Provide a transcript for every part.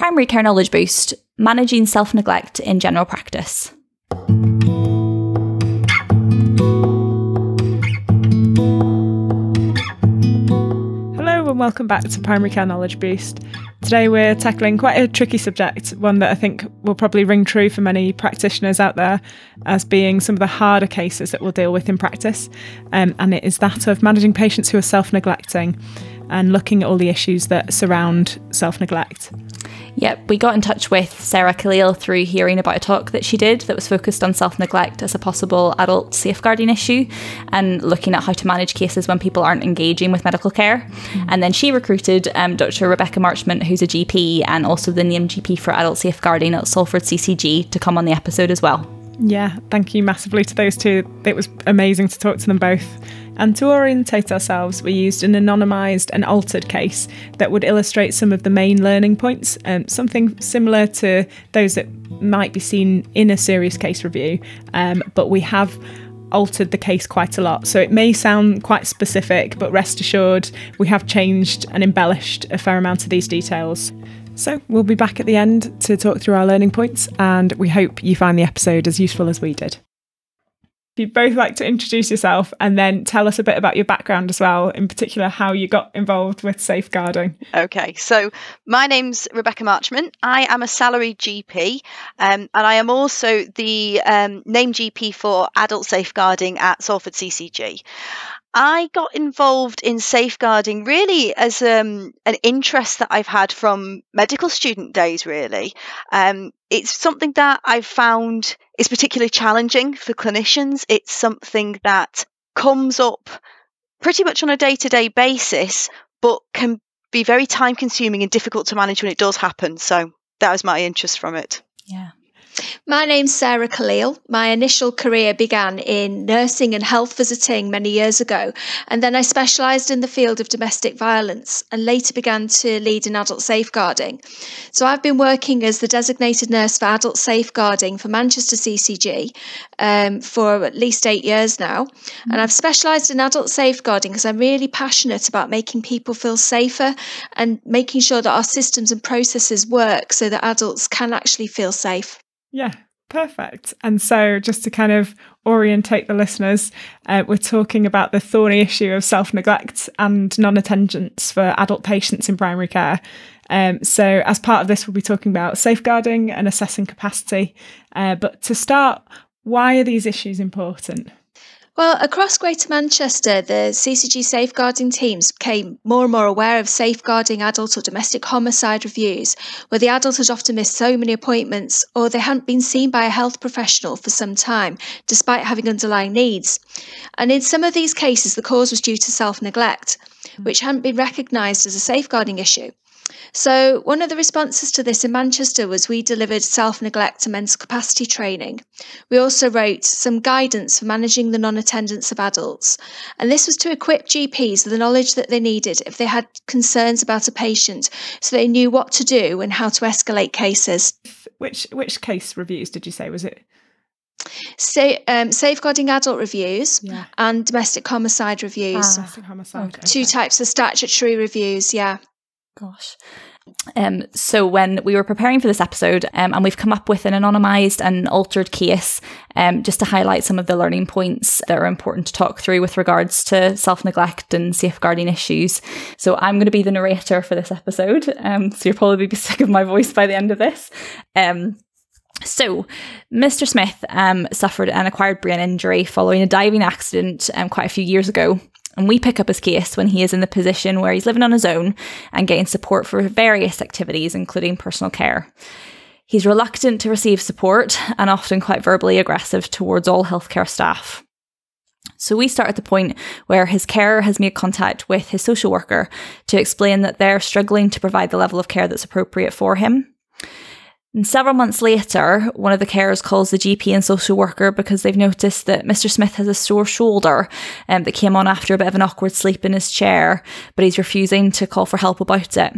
Primary Care Knowledge Boost Managing Self Neglect in General Practice. Hello, and welcome back to Primary Care Knowledge Boost. Today we're tackling quite a tricky subject, one that I think will probably ring true for many practitioners out there as being some of the harder cases that we'll deal with in practice. Um, and it is that of managing patients who are self neglecting and looking at all the issues that surround self neglect. Yep, we got in touch with Sarah Khalil through hearing about a talk that she did that was focused on self neglect as a possible adult safeguarding issue and looking at how to manage cases when people aren't engaging with medical care. Mm-hmm. And then she recruited um, Dr. Rebecca Marchment, who's a GP and also the named GP for adult safeguarding at Salford CCG, to come on the episode as well. Yeah, thank you massively to those two. It was amazing to talk to them both. And to orientate ourselves, we used an anonymised and altered case that would illustrate some of the main learning points, um, something similar to those that might be seen in a serious case review. Um, but we have altered the case quite a lot. So it may sound quite specific, but rest assured, we have changed and embellished a fair amount of these details. So we'll be back at the end to talk through our learning points, and we hope you find the episode as useful as we did you'd both like to introduce yourself and then tell us a bit about your background as well, in particular how you got involved with safeguarding. Okay, so my name's Rebecca Marchman. I am a salaried GP um, and I am also the um, name GP for adult safeguarding at Salford CCG. I got involved in safeguarding really as um, an interest that I've had from medical student days, really. Um, it's something that I've found is particularly challenging for clinicians. It's something that comes up pretty much on a day to day basis, but can be very time consuming and difficult to manage when it does happen. So that was my interest from it. My name's Sarah Khalil. My initial career began in nursing and health visiting many years ago, and then I specialised in the field of domestic violence and later began to lead in adult safeguarding. So I've been working as the designated nurse for adult safeguarding for Manchester CCG um, for at least eight years now, mm-hmm. and I've specialised in adult safeguarding because I'm really passionate about making people feel safer and making sure that our systems and processes work so that adults can actually feel safe. Yeah, perfect. And so, just to kind of orientate the listeners, uh, we're talking about the thorny issue of self neglect and non attendance for adult patients in primary care. Um, so, as part of this, we'll be talking about safeguarding and assessing capacity. Uh, but to start, why are these issues important? Well, across Greater Manchester, the CCG safeguarding teams became more and more aware of safeguarding adult or domestic homicide reviews, where the adult had often missed so many appointments or they hadn't been seen by a health professional for some time, despite having underlying needs. And in some of these cases, the cause was due to self neglect, hmm. which hadn't been recognised as a safeguarding issue. So, one of the responses to this in Manchester was we delivered self neglect and mental capacity training. We also wrote some guidance for managing the non attendance of adults. And this was to equip GPs with the knowledge that they needed if they had concerns about a patient so they knew what to do and how to escalate cases. Which, which case reviews did you say? Was it um, safeguarding adult reviews yeah. and domestic homicide reviews. Ah, domestic homicide. Okay. Two types of statutory reviews, yeah. Gosh. Um, so when we were preparing for this episode, um, and we've come up with an anonymised and altered case, um, just to highlight some of the learning points that are important to talk through with regards to self neglect and safeguarding issues. So I'm going to be the narrator for this episode. Um, so you'll probably be sick of my voice by the end of this. Um, so, Mr. Smith um, suffered an acquired brain injury following a diving accident um, quite a few years ago. And we pick up his case when he is in the position where he's living on his own and getting support for various activities, including personal care. He's reluctant to receive support and often quite verbally aggressive towards all healthcare staff. So we start at the point where his carer has made contact with his social worker to explain that they're struggling to provide the level of care that's appropriate for him. And several months later, one of the carers calls the GP and social worker because they've noticed that Mr. Smith has a sore shoulder um, that came on after a bit of an awkward sleep in his chair, but he's refusing to call for help about it.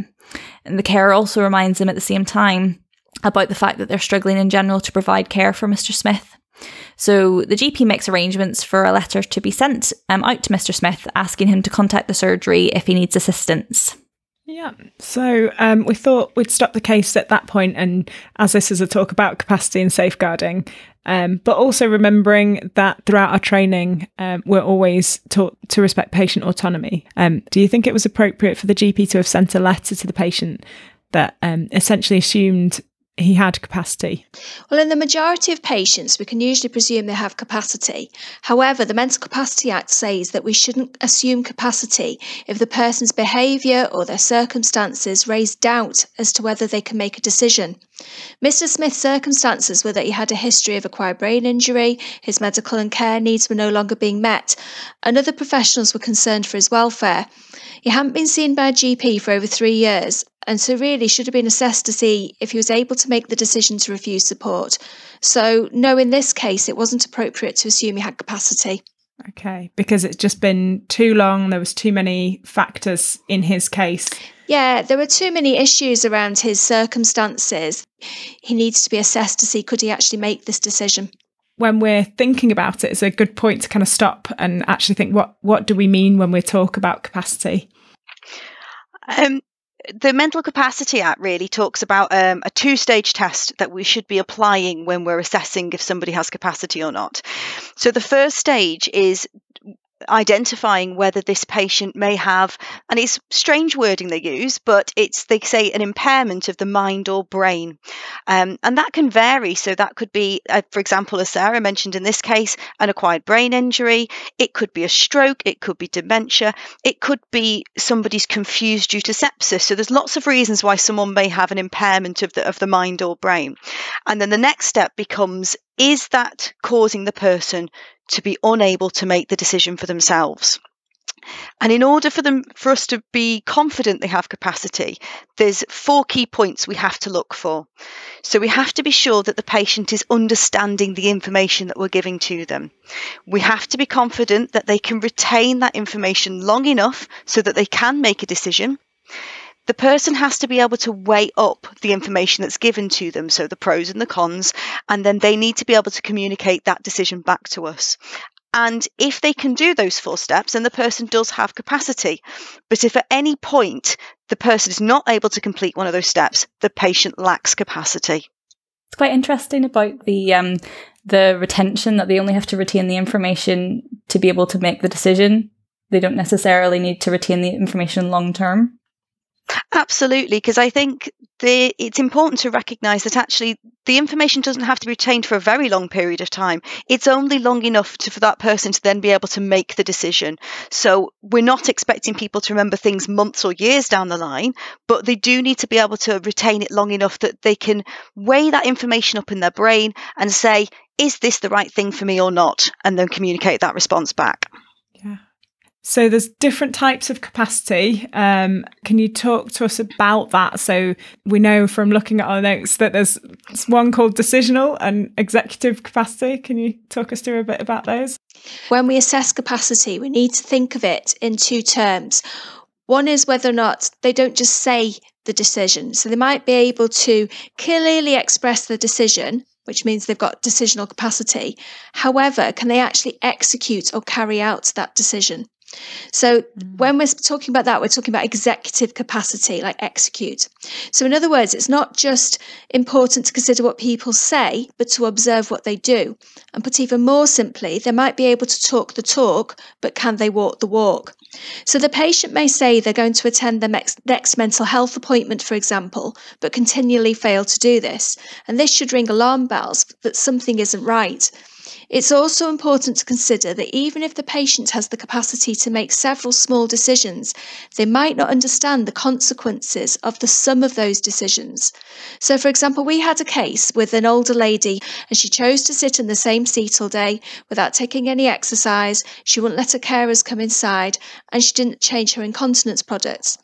And the carer also reminds him at the same time about the fact that they're struggling in general to provide care for Mr. Smith. So the GP makes arrangements for a letter to be sent um, out to Mr. Smith asking him to contact the surgery if he needs assistance. Yeah. So um, we thought we'd stop the case at that point, and as this is a talk about capacity and safeguarding, um, but also remembering that throughout our training, um, we're always taught to respect patient autonomy. Um, do you think it was appropriate for the GP to have sent a letter to the patient that um, essentially assumed he had capacity? Well, in the majority of patients, we can usually presume they have capacity. However, the Mental Capacity Act says that we shouldn't assume capacity if the person's behaviour or their circumstances raise doubt as to whether they can make a decision. Mr. Smith's circumstances were that he had a history of acquired brain injury, his medical and care needs were no longer being met, and other professionals were concerned for his welfare. He hadn't been seen by a GP for over three years, and so really should have been assessed to see if he was able to make the decision to refuse support. So, no, in this case, it wasn't appropriate to assume he had capacity. Okay, because it's just been too long, there was too many factors in his case. Yeah, there were too many issues around his circumstances. He needs to be assessed to see could he actually make this decision. When we're thinking about it, it's a good point to kind of stop and actually think what what do we mean when we talk about capacity? Um, the Mental Capacity Act really talks about um, a two stage test that we should be applying when we're assessing if somebody has capacity or not. So, the first stage is identifying whether this patient may have, and it's strange wording they use, but it's, they say, an impairment of the mind or brain. Um, and that can vary. So that could be, uh, for example, as Sarah mentioned in this case, an acquired brain injury. It could be a stroke. It could be dementia. It could be somebody's confused due to sepsis. So there's lots of reasons why someone may have an impairment of the, of the mind or brain. And then the next step becomes, is that causing the person to be unable to make the decision for themselves. And in order for them for us to be confident they have capacity, there's four key points we have to look for. So we have to be sure that the patient is understanding the information that we're giving to them. We have to be confident that they can retain that information long enough so that they can make a decision the person has to be able to weigh up the information that's given to them, so the pros and the cons, and then they need to be able to communicate that decision back to us. And if they can do those four steps, then the person does have capacity. But if at any point the person is not able to complete one of those steps, the patient lacks capacity. It's quite interesting about the um, the retention that they only have to retain the information to be able to make the decision. They don't necessarily need to retain the information long term. Absolutely, because I think the, it's important to recognise that actually the information doesn't have to be retained for a very long period of time. It's only long enough to, for that person to then be able to make the decision. So we're not expecting people to remember things months or years down the line, but they do need to be able to retain it long enough that they can weigh that information up in their brain and say, is this the right thing for me or not? And then communicate that response back. So there's different types of capacity. Um, can you talk to us about that? So we know from looking at our notes that there's one called decisional and executive capacity. Can you talk us through a bit about those? When we assess capacity, we need to think of it in two terms. One is whether or not they don't just say the decision. So they might be able to clearly express the decision, which means they've got decisional capacity. However, can they actually execute or carry out that decision? So mm. when we're talking about that, we're talking about executive capacity, like execute. So in other words, it's not just important to consider what people say, but to observe what they do. And put even more simply, they might be able to talk the talk, but can they walk the walk? So the patient may say they're going to attend their next, next mental health appointment, for example, but continually fail to do this. And this should ring alarm bells that something isn't right. It's also important to consider that even if the patient has the capacity to make several small decisions, they might not understand the consequences of the sum of those decisions. So, for example, we had a case with an older lady and she chose to sit in the same seat all day without taking any exercise. She wouldn't let her carers come inside and she didn't change her incontinence products.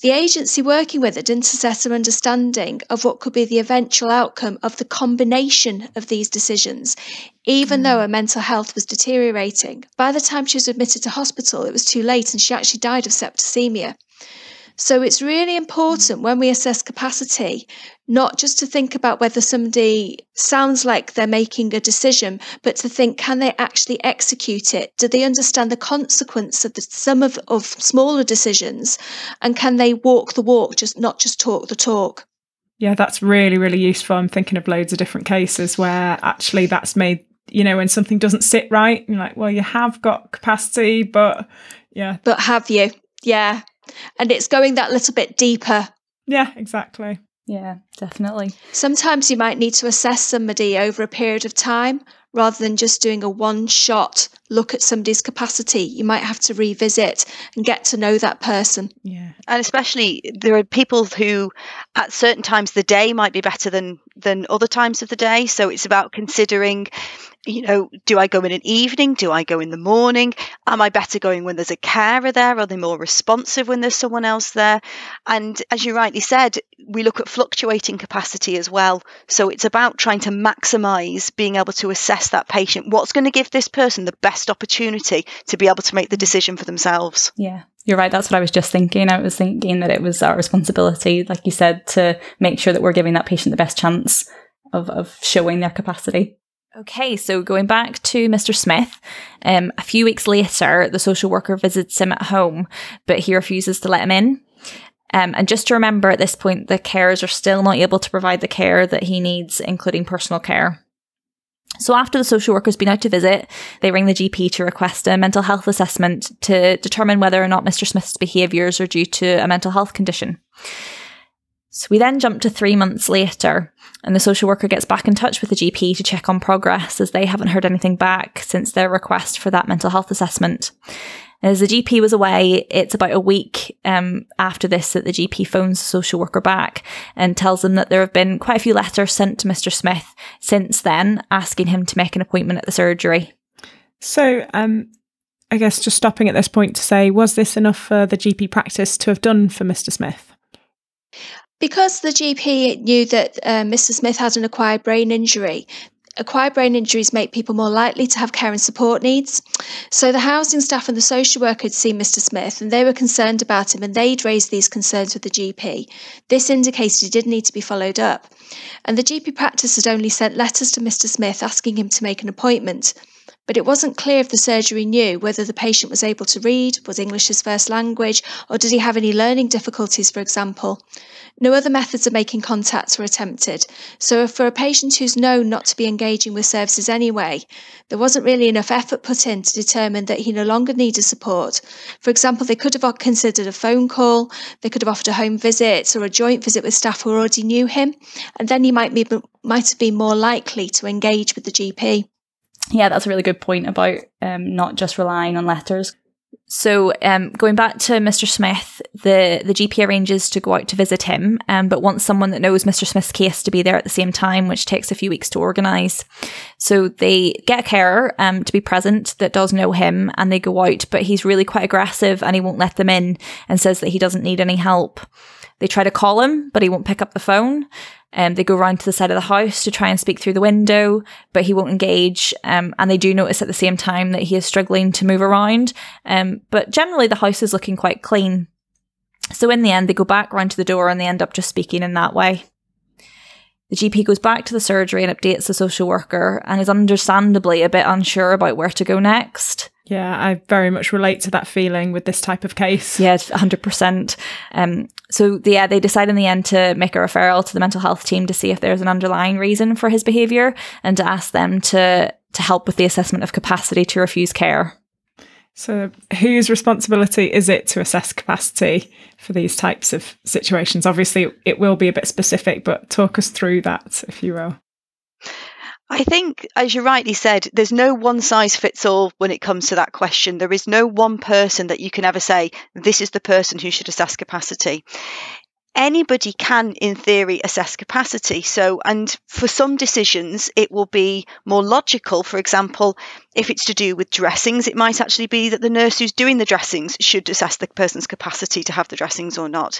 The agency working with her didn't assess her understanding of what could be the eventual outcome of the combination of these decisions, even mm. though her mental health was deteriorating. By the time she was admitted to hospital, it was too late and she actually died of septicemia. So it's really important when we assess capacity, not just to think about whether somebody sounds like they're making a decision, but to think can they actually execute it? Do they understand the consequence of the, some of, of smaller decisions? And can they walk the walk, just not just talk the talk? Yeah, that's really, really useful. I'm thinking of loads of different cases where actually that's made, you know, when something doesn't sit right, you're like, well, you have got capacity, but yeah. But have you? Yeah. And it's going that little bit deeper. Yeah, exactly. Yeah, definitely. Sometimes you might need to assess somebody over a period of time rather than just doing a one shot look at somebody's capacity. You might have to revisit and get to know that person. Yeah. And especially there are people who at certain times of the day might be better than than other times of the day. So it's about considering you know, do I go in an evening? Do I go in the morning? Am I better going when there's a carer there? Are they more responsive when there's someone else there? And as you rightly said, we look at fluctuating capacity as well. So it's about trying to maximize being able to assess that patient. What's going to give this person the best opportunity to be able to make the decision for themselves? Yeah. You're right. That's what I was just thinking. I was thinking that it was our responsibility, like you said, to make sure that we're giving that patient the best chance of, of showing their capacity. Okay, so going back to Mr. Smith, um, a few weeks later, the social worker visits him at home, but he refuses to let him in. Um, and just to remember at this point, the carers are still not able to provide the care that he needs, including personal care. So after the social worker's been out to visit, they ring the GP to request a mental health assessment to determine whether or not Mr. Smith's behaviours are due to a mental health condition. So we then jump to three months later, and the social worker gets back in touch with the GP to check on progress as they haven't heard anything back since their request for that mental health assessment. As the GP was away, it's about a week um, after this that the GP phones the social worker back and tells them that there have been quite a few letters sent to Mr. Smith since then, asking him to make an appointment at the surgery. So, um, I guess just stopping at this point to say, was this enough for the GP practice to have done for Mr. Smith? Because the GP knew that uh, Mr. Smith had an acquired brain injury, acquired brain injuries make people more likely to have care and support needs. So the housing staff and the social worker had seen Mr. Smith and they were concerned about him and they'd raised these concerns with the GP. This indicated he did need to be followed up. And the GP practice had only sent letters to Mr. Smith asking him to make an appointment. But it wasn't clear if the surgery knew whether the patient was able to read, was English his first language, or did he have any learning difficulties, for example. No other methods of making contact were attempted. So, for a patient who's known not to be engaging with services anyway, there wasn't really enough effort put in to determine that he no longer needed support. For example, they could have considered a phone call, they could have offered a home visit or a joint visit with staff who already knew him, and then he might, be, might have been more likely to engage with the GP. Yeah, that's a really good point about um, not just relying on letters. So, um, going back to Mr. Smith, the, the GP arranges to go out to visit him, um, but wants someone that knows Mr. Smith's case to be there at the same time, which takes a few weeks to organise. So, they get a carer um, to be present that does know him, and they go out, but he's really quite aggressive and he won't let them in and says that he doesn't need any help. They try to call him, but he won't pick up the phone. Um, they go around to the side of the house to try and speak through the window, but he won't engage. Um, and they do notice at the same time that he is struggling to move around. Um, but generally, the house is looking quite clean. So in the end, they go back round to the door and they end up just speaking in that way. The GP goes back to the surgery and updates the social worker and is understandably a bit unsure about where to go next. Yeah, I very much relate to that feeling with this type of case. Yeah, 100%. Um, so, yeah, they decide in the end to make a referral to the mental health team to see if there's an underlying reason for his behaviour and to ask them to, to help with the assessment of capacity to refuse care. So, whose responsibility is it to assess capacity for these types of situations? Obviously, it will be a bit specific, but talk us through that, if you will. I think, as you rightly said, there's no one size fits all when it comes to that question. There is no one person that you can ever say, this is the person who should assess capacity anybody can, in theory, assess capacity. So, and for some decisions, it will be more logical. For example, if it's to do with dressings, it might actually be that the nurse who's doing the dressings should assess the person's capacity to have the dressings or not.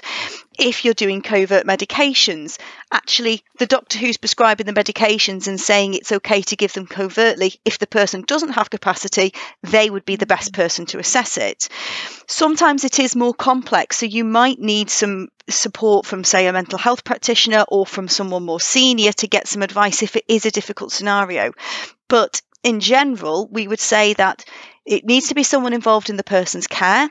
If you're doing covert medications, actually the doctor who's prescribing the medications and saying it's okay to give them covertly, if the person doesn't have capacity, they would be the mm-hmm. best person to assess it. Sometimes it is more complex, so you might need some support from, say, a mental health practitioner or from someone more senior to get some advice if it is a difficult scenario. But in general, we would say that it needs to be someone involved in the person's care.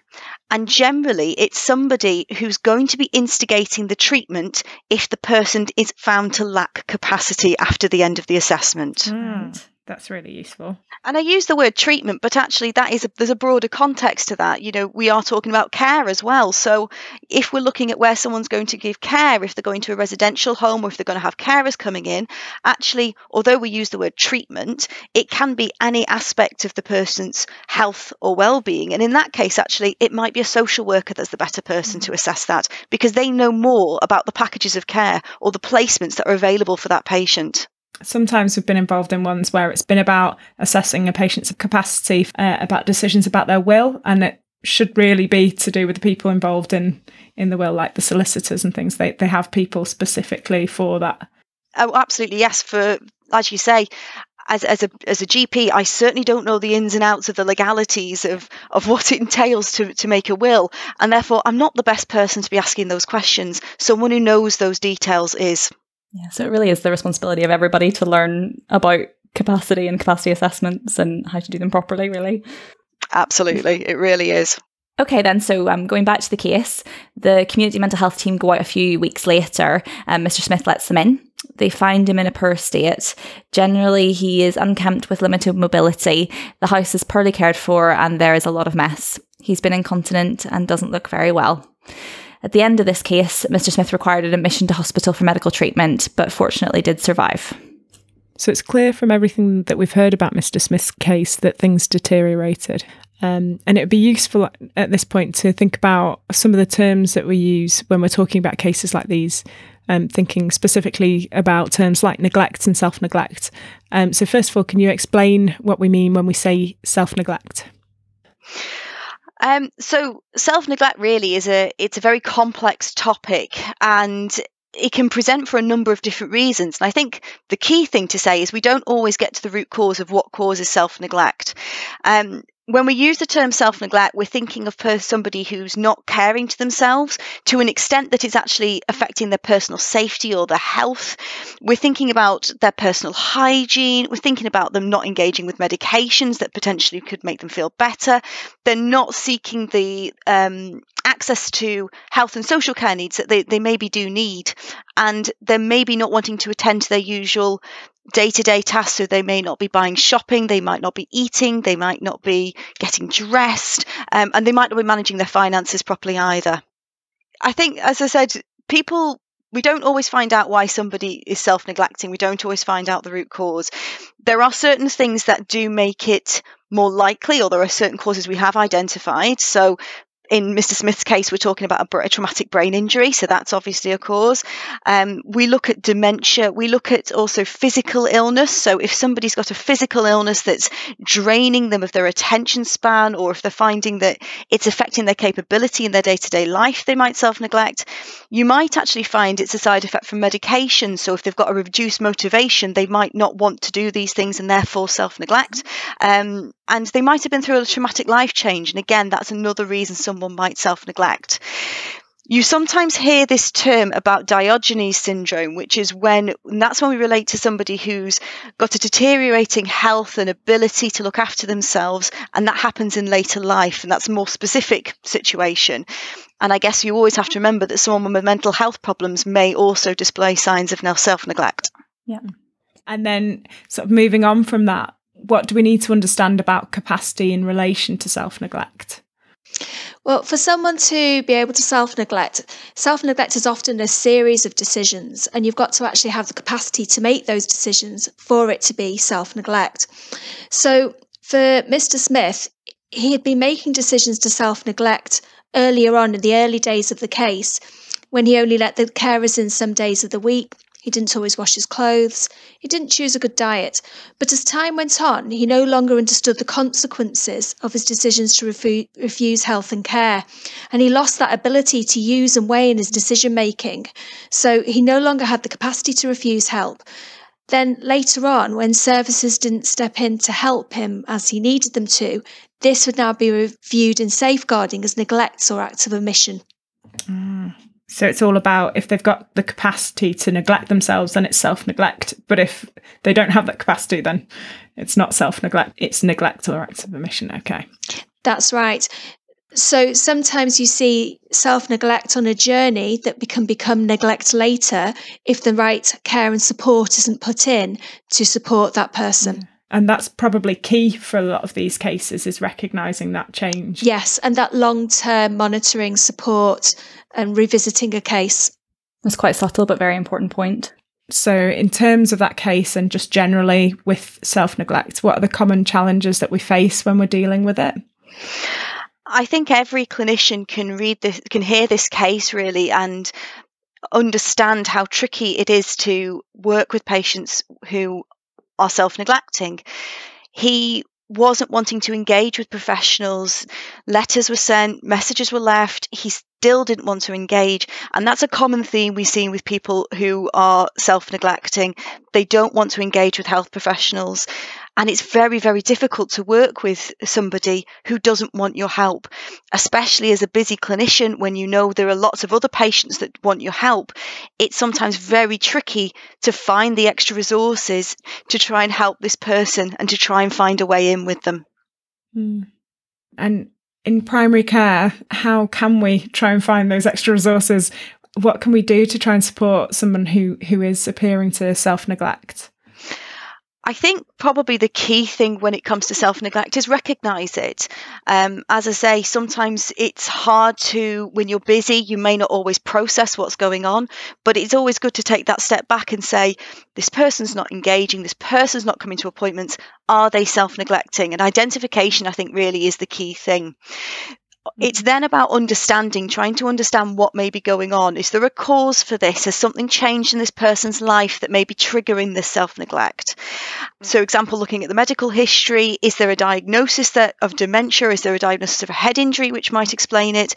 And generally, it's somebody who's going to be instigating the treatment if the person is found to lack capacity after the end of the assessment. Mm. That's really useful. And I use the word treatment, but actually that is a, there's a broader context to that. You know, we are talking about care as well. So if we're looking at where someone's going to give care, if they're going to a residential home or if they're going to have carers coming in, actually, although we use the word treatment, it can be any aspect of the person's health or well-being. And in that case, actually, it might be a social worker that's the better person to mm-hmm. assess that because they know more about the packages of care or the placements that are available for that patient sometimes we've been involved in ones where it's been about assessing a patient's capacity, uh, about decisions about their will, and it should really be to do with the people involved in in the will, like the solicitors and things. They they have people specifically for that. Oh, absolutely, yes. For as you say, as, as a as a GP, I certainly don't know the ins and outs of the legalities of of what it entails to to make a will, and therefore I'm not the best person to be asking those questions. Someone who knows those details is. Yeah, so it really is the responsibility of everybody to learn about capacity and capacity assessments and how to do them properly, really. Absolutely, it really is. Okay, then, so um, going back to the case, the community mental health team go out a few weeks later. and Mr. Smith lets them in. They find him in a poor state. Generally, he is unkempt with limited mobility. The house is poorly cared for, and there is a lot of mess. He's been incontinent and doesn't look very well. At the end of this case, Mr. Smith required an admission to hospital for medical treatment, but fortunately did survive. So it's clear from everything that we've heard about Mr. Smith's case that things deteriorated. Um, and it would be useful at this point to think about some of the terms that we use when we're talking about cases like these, um, thinking specifically about terms like neglect and self neglect. Um, so, first of all, can you explain what we mean when we say self neglect? Um, so self neglect really is a it's a very complex topic and it can present for a number of different reasons. And I think the key thing to say is we don't always get to the root cause of what causes self neglect. Um, when we use the term self neglect, we're thinking of somebody who's not caring to themselves to an extent that it's actually affecting their personal safety or their health. We're thinking about their personal hygiene. We're thinking about them not engaging with medications that potentially could make them feel better. They're not seeking the um, access to health and social care needs that they, they maybe do need. And they're maybe not wanting to attend to their usual day to day tasks. So they may not be buying shopping, they might not be eating, they might not be getting dressed, um, and they might not be managing their finances properly either. I think, as I said, people. We don't always find out why somebody is self neglecting. We don't always find out the root cause. There are certain things that do make it more likely, or there are certain causes we have identified. So, in Mr. Smith's case, we're talking about a, a, traumatic brain injury, so that's obviously a cause. Um, we look at dementia. We look at also physical illness. So if somebody's got a physical illness that's draining them of their attention span, or if they're finding that it's affecting their capability in their day-to-day life, they might self-neglect. You might actually find it's a side effect from medication. So if they've got a reduced motivation, they might not want to do these things and therefore self-neglect. Um, and they might have been through a traumatic life change. And again, that's another reason someone might self neglect. You sometimes hear this term about Diogenes syndrome, which is when that's when we relate to somebody who's got a deteriorating health and ability to look after themselves, and that happens in later life, and that's a more specific situation. And I guess you always have to remember that someone with mental health problems may also display signs of self neglect. Yeah. And then, sort of moving on from that, what do we need to understand about capacity in relation to self neglect? Well, for someone to be able to self neglect, self neglect is often a series of decisions, and you've got to actually have the capacity to make those decisions for it to be self neglect. So, for Mr. Smith, he had been making decisions to self neglect earlier on in the early days of the case when he only let the carers in some days of the week. He didn't always wash his clothes. He didn't choose a good diet. But as time went on, he no longer understood the consequences of his decisions to refu- refuse health and care. And he lost that ability to use and weigh in his decision making. So he no longer had the capacity to refuse help. Then later on, when services didn't step in to help him as he needed them to, this would now be reviewed in safeguarding as neglect or acts of omission. Mm. So it's all about if they've got the capacity to neglect themselves, then it's self neglect. But if they don't have that capacity, then it's not self neglect, it's neglect or acts of omission. Okay. That's right. So sometimes you see self neglect on a journey that can become neglect later if the right care and support isn't put in to support that person. And that's probably key for a lot of these cases is recognizing that change. Yes, and that long term monitoring support and revisiting a case. That's quite subtle, but very important point. So, in terms of that case and just generally with self neglect, what are the common challenges that we face when we're dealing with it? I think every clinician can read this, can hear this case really, and understand how tricky it is to work with patients who are self neglecting. He wasn't wanting to engage with professionals. Letters were sent, messages were left. He still didn't want to engage. And that's a common theme we see with people who are self neglecting. They don't want to engage with health professionals. And it's very, very difficult to work with somebody who doesn't want your help, especially as a busy clinician when you know there are lots of other patients that want your help. It's sometimes very tricky to find the extra resources to try and help this person and to try and find a way in with them. Mm. And in primary care, how can we try and find those extra resources? What can we do to try and support someone who, who is appearing to self neglect? I think probably the key thing when it comes to self neglect is recognize it. Um, as I say, sometimes it's hard to, when you're busy, you may not always process what's going on, but it's always good to take that step back and say, this person's not engaging, this person's not coming to appointments. Are they self neglecting? And identification, I think, really is the key thing Mm-hmm. it's then about understanding, trying to understand what may be going on. Is there a cause for this? Has something changed in this person's life that may be triggering this self neglect? Mm-hmm. So, example, looking at the medical history, is there a diagnosis that, of dementia? Is there a diagnosis of a head injury which might explain it?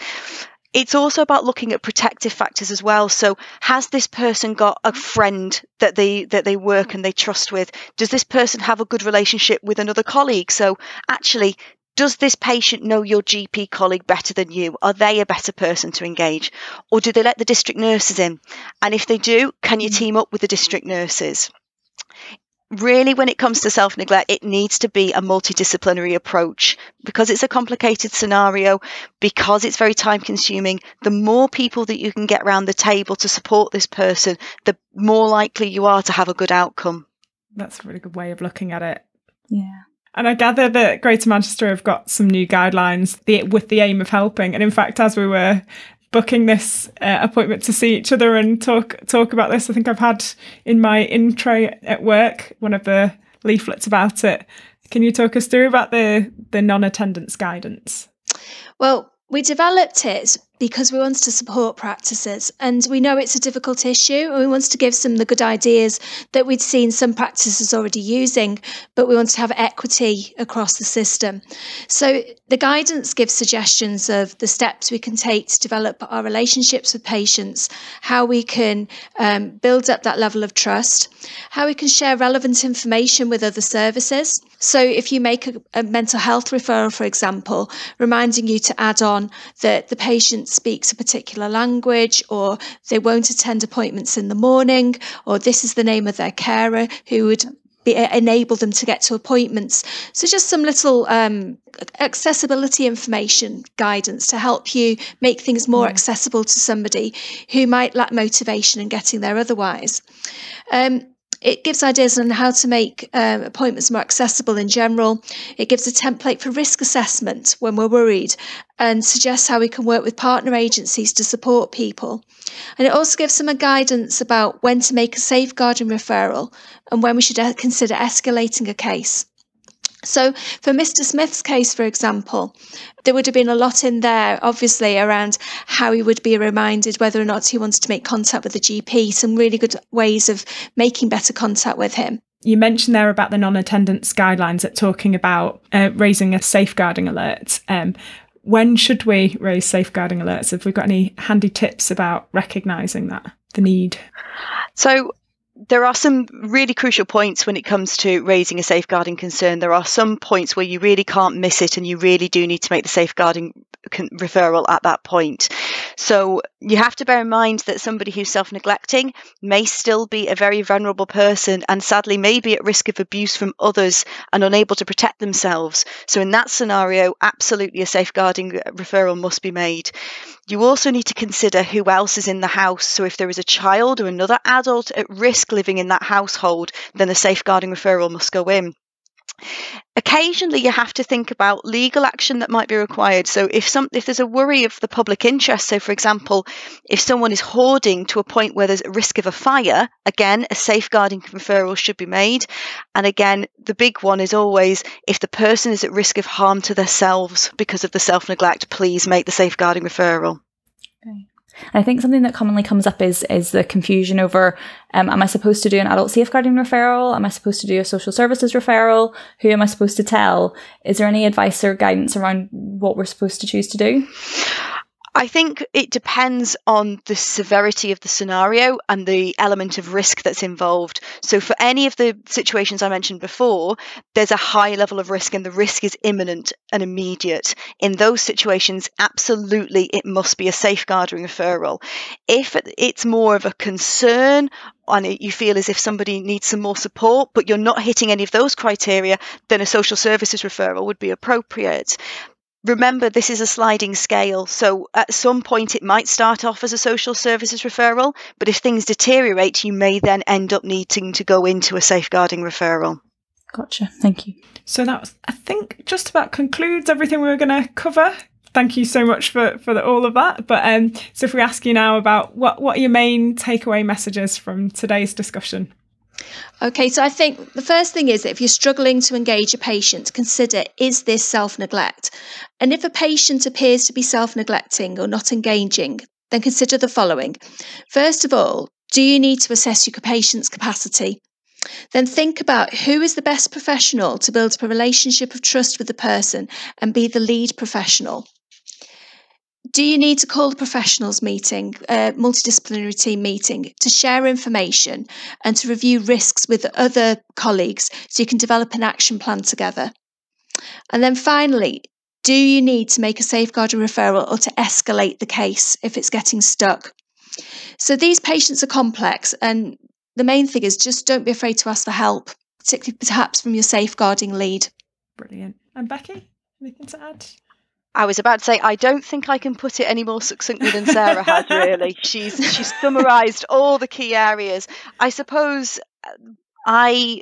It's also about looking at protective factors as well. So, has this person got a mm-hmm. friend that they that they work and they trust with? Does this person have a good relationship with another colleague? So, actually, does this patient know your GP colleague better than you? Are they a better person to engage? Or do they let the district nurses in? And if they do, can you mm. team up with the district nurses? Really, when it comes to self neglect, it needs to be a multidisciplinary approach because it's a complicated scenario, because it's very time consuming. The more people that you can get around the table to support this person, the more likely you are to have a good outcome. That's a really good way of looking at it. Yeah. And I gather that Greater Manchester have got some new guidelines the, with the aim of helping. And in fact, as we were booking this uh, appointment to see each other and talk talk about this, I think I've had in my intro at work one of the leaflets about it. Can you talk us through about the the non-attendance guidance? Well, we developed it because we wanted to support practices and we know it's a difficult issue and we wanted to give some of the good ideas that we'd seen some practices already using but we wanted to have equity across the system. So the guidance gives suggestions of the steps we can take to develop our relationships with patients how we can um, build up that level of trust how we can share relevant information with other services so if you make a, a mental health referral for example reminding you to add on that the patient speaks a particular language or they won't attend appointments in the morning or this is the name of their carer who would be, enable them to get to appointments. So, just some little um, accessibility information guidance to help you make things more mm. accessible to somebody who might lack motivation in getting there otherwise. Um, it gives ideas on how to make um, appointments more accessible in general. It gives a template for risk assessment when we're worried and suggests how we can work with partner agencies to support people. And it also gives some guidance about when to make a safeguarding referral and when we should consider escalating a case. So, for Mr. Smith's case, for example, there would have been a lot in there, obviously, around how he would be reminded whether or not he wanted to make contact with the GP, some really good ways of making better contact with him. You mentioned there about the non attendance guidelines at talking about uh, raising a safeguarding alert. Um, when should we raise safeguarding alerts? Have we got any handy tips about recognising that, the need? So, there are some really crucial points when it comes to raising a safeguarding concern. There are some points where you really can't miss it and you really do need to make the safeguarding referral at that point. So you have to bear in mind that somebody who's self neglecting may still be a very vulnerable person and sadly may be at risk of abuse from others and unable to protect themselves. So, in that scenario, absolutely a safeguarding uh, referral must be made. You also need to consider who else is in the house. So, if there is a child or another adult at risk living in that household, then a safeguarding referral must go in. Occasionally, you have to think about legal action that might be required. So, if some if there's a worry of the public interest, so for example, if someone is hoarding to a point where there's a risk of a fire, again, a safeguarding referral should be made. And again, the big one is always if the person is at risk of harm to themselves because of the self neglect, please make the safeguarding referral. Okay. I think something that commonly comes up is is the confusion over um, am I supposed to do an adult safeguarding referral? Am I supposed to do a social services referral? Who am I supposed to tell? Is there any advice or guidance around what we're supposed to choose to do? I think it depends on the severity of the scenario and the element of risk that's involved. So, for any of the situations I mentioned before, there's a high level of risk and the risk is imminent and immediate. In those situations, absolutely it must be a safeguarding referral. If it's more of a concern and you feel as if somebody needs some more support, but you're not hitting any of those criteria, then a social services referral would be appropriate remember this is a sliding scale so at some point it might start off as a social services referral but if things deteriorate you may then end up needing to go into a safeguarding referral. Gotcha. Thank you. So that i think just about concludes everything we were going to cover. Thank you so much for for the, all of that. But um so if we ask you now about what what are your main takeaway messages from today's discussion? Okay, so I think the first thing is that if you're struggling to engage a patient, consider is this self neglect? And if a patient appears to be self neglecting or not engaging, then consider the following. First of all, do you need to assess your patient's capacity? Then think about who is the best professional to build up a relationship of trust with the person and be the lead professional do you need to call the professionals meeting, a multidisciplinary team meeting, to share information and to review risks with other colleagues so you can develop an action plan together? And then finally, do you need to make a safeguarding referral or to escalate the case if it's getting stuck? So these patients are complex, and the main thing is just don't be afraid to ask for help, particularly perhaps from your safeguarding lead. Brilliant. And Becky, anything to add? I was about to say I don't think I can put it any more succinctly than Sarah has. Really, she's she's summarised all the key areas. I suppose uh, I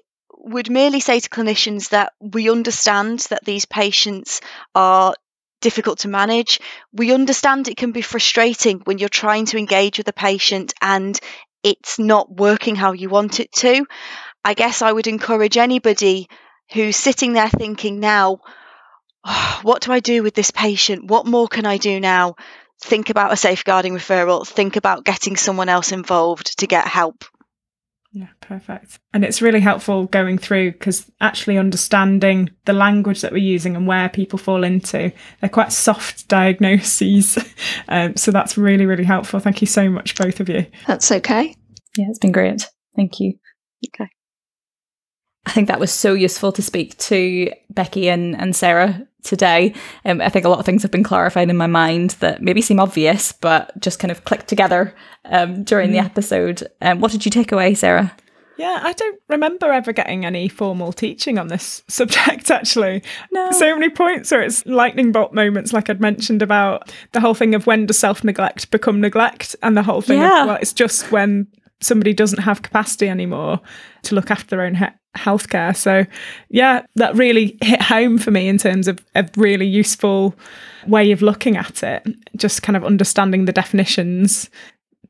would merely say to clinicians that we understand that these patients are difficult to manage. We understand it can be frustrating when you're trying to engage with a patient and it's not working how you want it to. I guess I would encourage anybody who's sitting there thinking now, oh, what do I do with this patient? What more can I do now? Think about a safeguarding referral. Think about getting someone else involved to get help. Yeah, perfect. And it's really helpful going through because actually understanding the language that we're using and where people fall into, they're quite soft diagnoses. um, so that's really, really helpful. Thank you so much, both of you. That's okay. Yeah, it's been great. Thank you. Okay. I think that was so useful to speak to Becky and, and Sarah today. Um, I think a lot of things have been clarified in my mind that maybe seem obvious, but just kind of clicked together um, during mm. the episode. Um, what did you take away, Sarah? Yeah, I don't remember ever getting any formal teaching on this subject, actually. No. So many points where it's lightning bolt moments, like I'd mentioned about the whole thing of when does self neglect become neglect, and the whole thing yeah. of, well, it's just when somebody doesn't have capacity anymore to look after their own he- healthcare. So, yeah, that really hit home for me in terms of a really useful way of looking at it. Just kind of understanding the definitions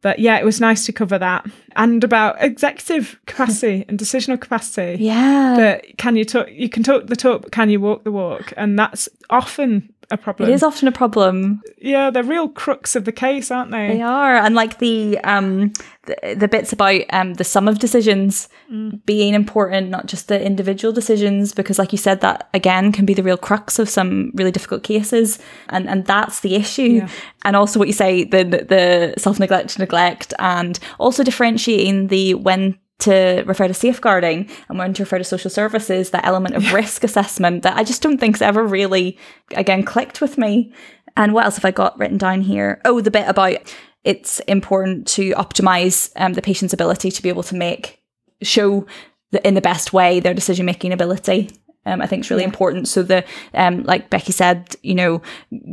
But yeah, it was nice to cover that and about executive capacity and decisional capacity. Yeah. That can you talk? You can talk the talk, but can you walk the walk? And that's often a problem. It is often a problem. Yeah, they're real crux of the case, aren't they? They are, and like the um the, the bits about um the sum of decisions Mm. being important, not just the individual decisions, because like you said, that again can be the real crux of some really difficult cases, and and that's the issue. Yeah. And also what you say the the self neglect, neglect, and also differentiating the when to refer to safeguarding and when to refer to social services, that element of risk assessment that I just don't think's ever really, again, clicked with me. And what else have I got written down here? Oh, the bit about it's important to optimize um, the patient's ability to be able to make, show the, in the best way their decision making ability. Um, I think it's really important. So the, um, like Becky said, you know,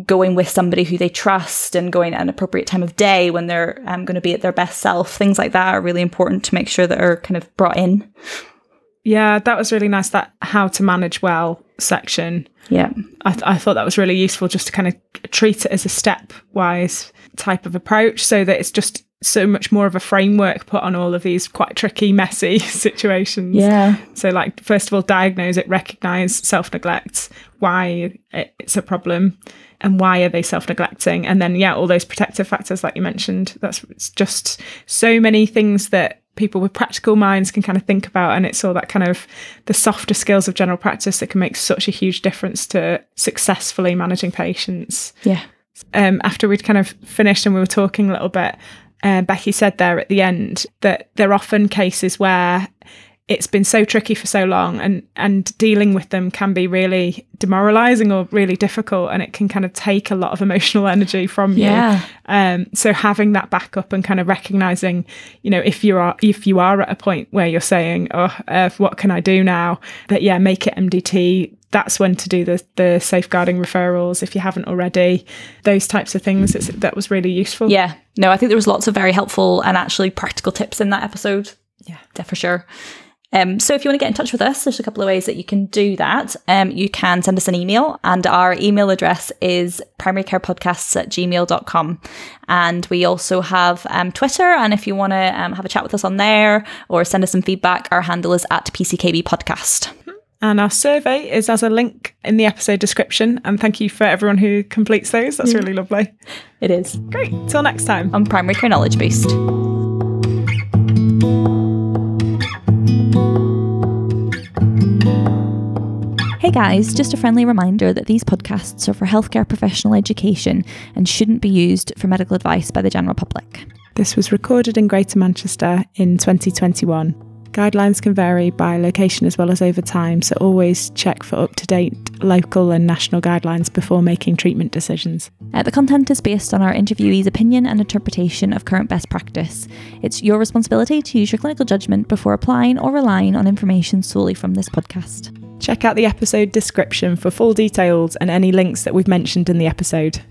going with somebody who they trust and going at an appropriate time of day when they're um, going to be at their best self, things like that are really important to make sure that are kind of brought in. Yeah, that was really nice. That how to manage well section. Yeah. I, th- I thought that was really useful just to kind of treat it as a stepwise type of approach so that it's just so much more of a framework put on all of these quite tricky, messy situations. Yeah. So, like, first of all, diagnose it, recognize self neglect, why it's a problem, and why are they self neglecting? And then, yeah, all those protective factors, like you mentioned. That's it's just so many things that people with practical minds can kind of think about. And it's all that kind of the softer skills of general practice that can make such a huge difference to successfully managing patients Yeah. um, after we'd kind of finished and we were talking a little bit, uh, Becky said there at the end that there are often cases where it's been so tricky for so long and and dealing with them can be really demoralizing or really difficult and it can kind of take a lot of emotional energy from you Yeah. um so having that backup and kind of recognizing you know if you are if you are at a point where you're saying oh uh, what can i do now that yeah make it mdt that's when to do the the safeguarding referrals if you haven't already those types of things it's, that was really useful Yeah. No, I think there was lots of very helpful and actually practical tips in that episode. Yeah. Yeah, for sure. Um, so if you want to get in touch with us, there's a couple of ways that you can do that. Um, you can send us an email and our email address is primarycarepodcasts at gmail.com. And we also have um, Twitter. And if you want to um, have a chat with us on there or send us some feedback, our handle is at PCKB podcast. and our survey is as a link in the episode description and thank you for everyone who completes those that's really lovely It is great till next time on Primary Care Knowledge Boost. Hey guys, just a friendly reminder that these podcasts are for healthcare professional education and shouldn't be used for medical advice by the general public. This was recorded in Greater Manchester in 2021. Guidelines can vary by location as well as over time, so always check for up to date local and national guidelines before making treatment decisions. Uh, the content is based on our interviewee's opinion and interpretation of current best practice. It's your responsibility to use your clinical judgment before applying or relying on information solely from this podcast. Check out the episode description for full details and any links that we've mentioned in the episode.